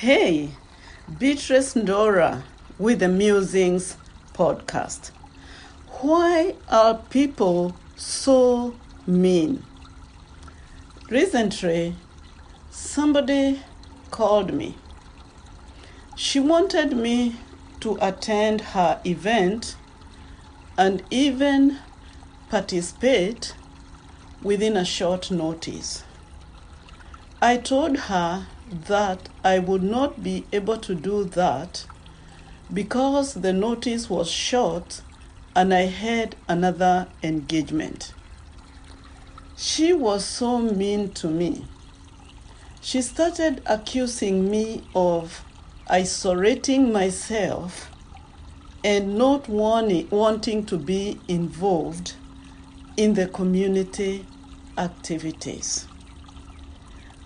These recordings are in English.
Hey, Beatrice Ndora with the Musings podcast. Why are people so mean? Recently, somebody called me. She wanted me to attend her event and even participate within a short notice. I told her that I would not be able to do that because the notice was short and I had another engagement. She was so mean to me. She started accusing me of isolating myself and not wanting, to be involved in the community activities.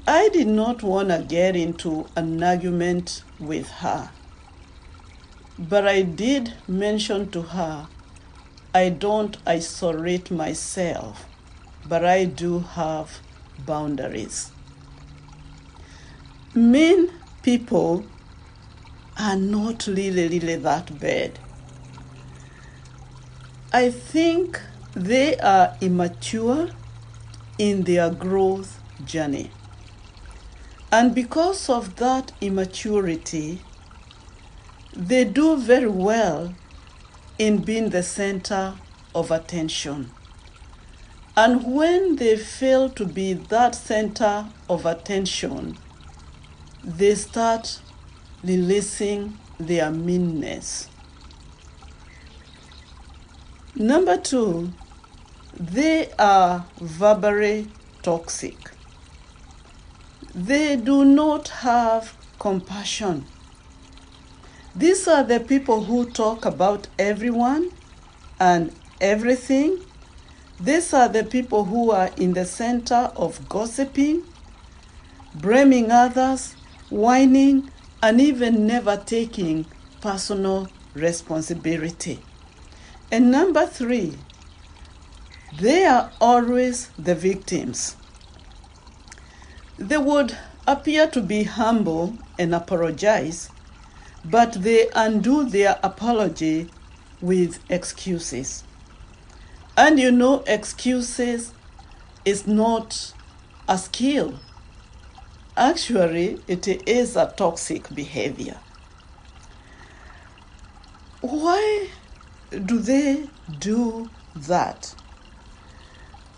I did not want to get into an argument with her, but I did mention to her I don't isolate myself, but I do have boundaries. Mean people are not really, really that bad. I think they are immature in their growth journey. And because of that immaturity, they do very well in being the center of attention. And when they fail to be that center of attention, they start releasing their meanness. Number two, they are verbally toxic they do not have compassion. These are the people who talk about everyone and everything. These are the people who are in the center of gossiping, blaming others, whining, and even never taking personal responsibility. And number three, they are always the victims. They would appear to be humble and apologize, but they undo their apology with excuses. And you know, excuses is not a skill. Actually, it is a toxic behavior. Why do they do that?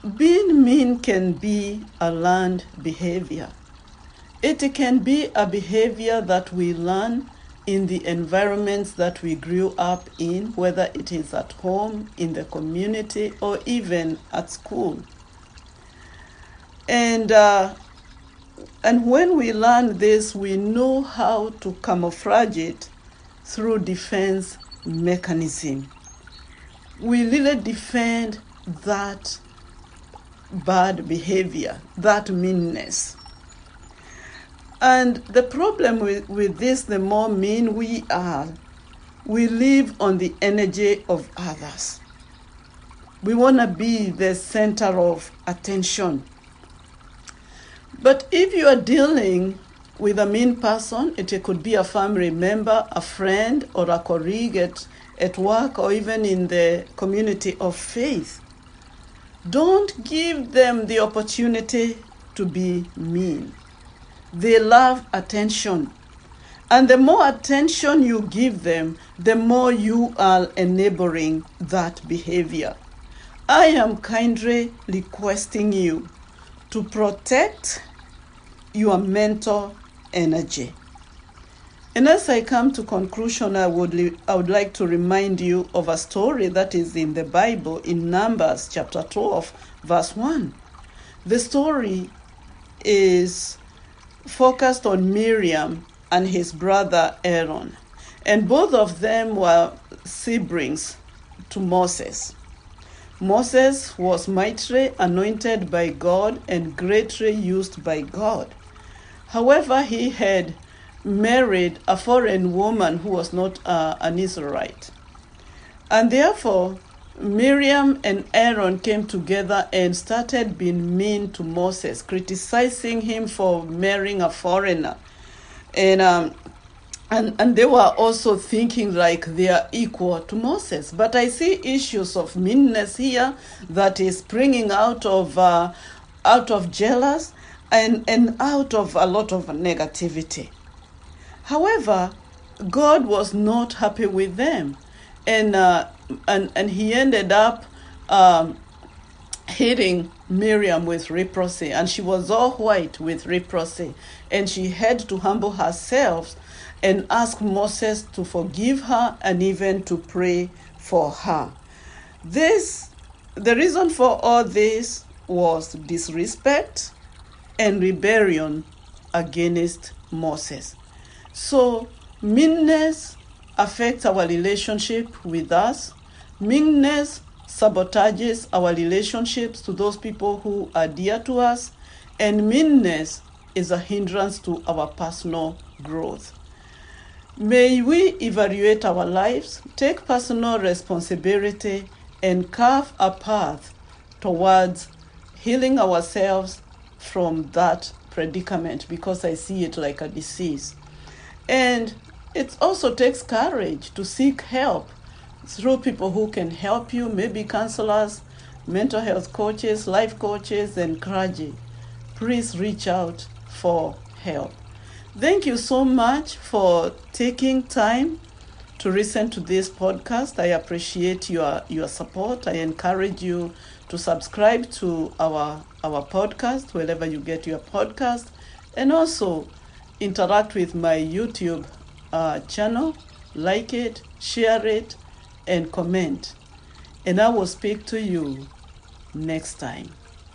Being mean can be a learned behavior. It can be a behavior that we learn in the environments that we grew up in, whether it is at home, in the community, or even at school. And, uh, and when we learn this, we know how to camouflage it through defense mechanism. We really defend that bad behavior, that meanness. And the problem with, with this, the more mean we are, we live on the energy of others. We want to be the center of attention. But if you are dealing with a mean person, it could be a family member, a friend, or a colleague at, at work, or even in the community of faith, don't give them the opportunity to be mean. They love attention. And the more attention you give them, the more you are enabling that behavior. I am kindly requesting you to protect your mental energy. And as I come to conclusion, I would, I would like to remind you of a story that is in the Bible in Numbers chapter 12, verse 1. The story is focused on Miriam and his brother Aaron, and both of them were siblings to Moses. Moses was mightily anointed by God and greatly used by God. However, he had married a foreign woman who was not uh, an Israelite. And therefore, Miriam and Aaron came together and started being mean to Moses, criticizing him for marrying a foreigner. And um, and, and they were also thinking like they are equal to Moses. But I see issues of meanness here that is springing out of uh, out of jealous and, and out of a lot of negativity. However, God was not happy with them, and uh, and and he ended up um, hitting Miriam with leprosy, and she was all white with leprosy, and she had to humble herself and ask Moses to forgive her and even to pray for her. This, the reason for all this was disrespect and rebellion against Moses. So, meanness affects our relationship with us. Meanness sabotages our relationships to those people who are dear to us. And meanness is a hindrance to our personal growth. May we evaluate our lives, take personal responsibility, and carve a path towards healing ourselves from that predicament because I see it like a disease. And it also takes courage to seek help through people who can help you, maybe counselors, mental health coaches, life coaches, and clergy. Please reach out for help. Thank you so much for taking time to listen to this podcast. I appreciate your your support. I encourage you to subscribe to our our podcast wherever you get your podcast, and also interact with my YouTube uh, channel. Like it, share it, and comment. And I will speak to you next time.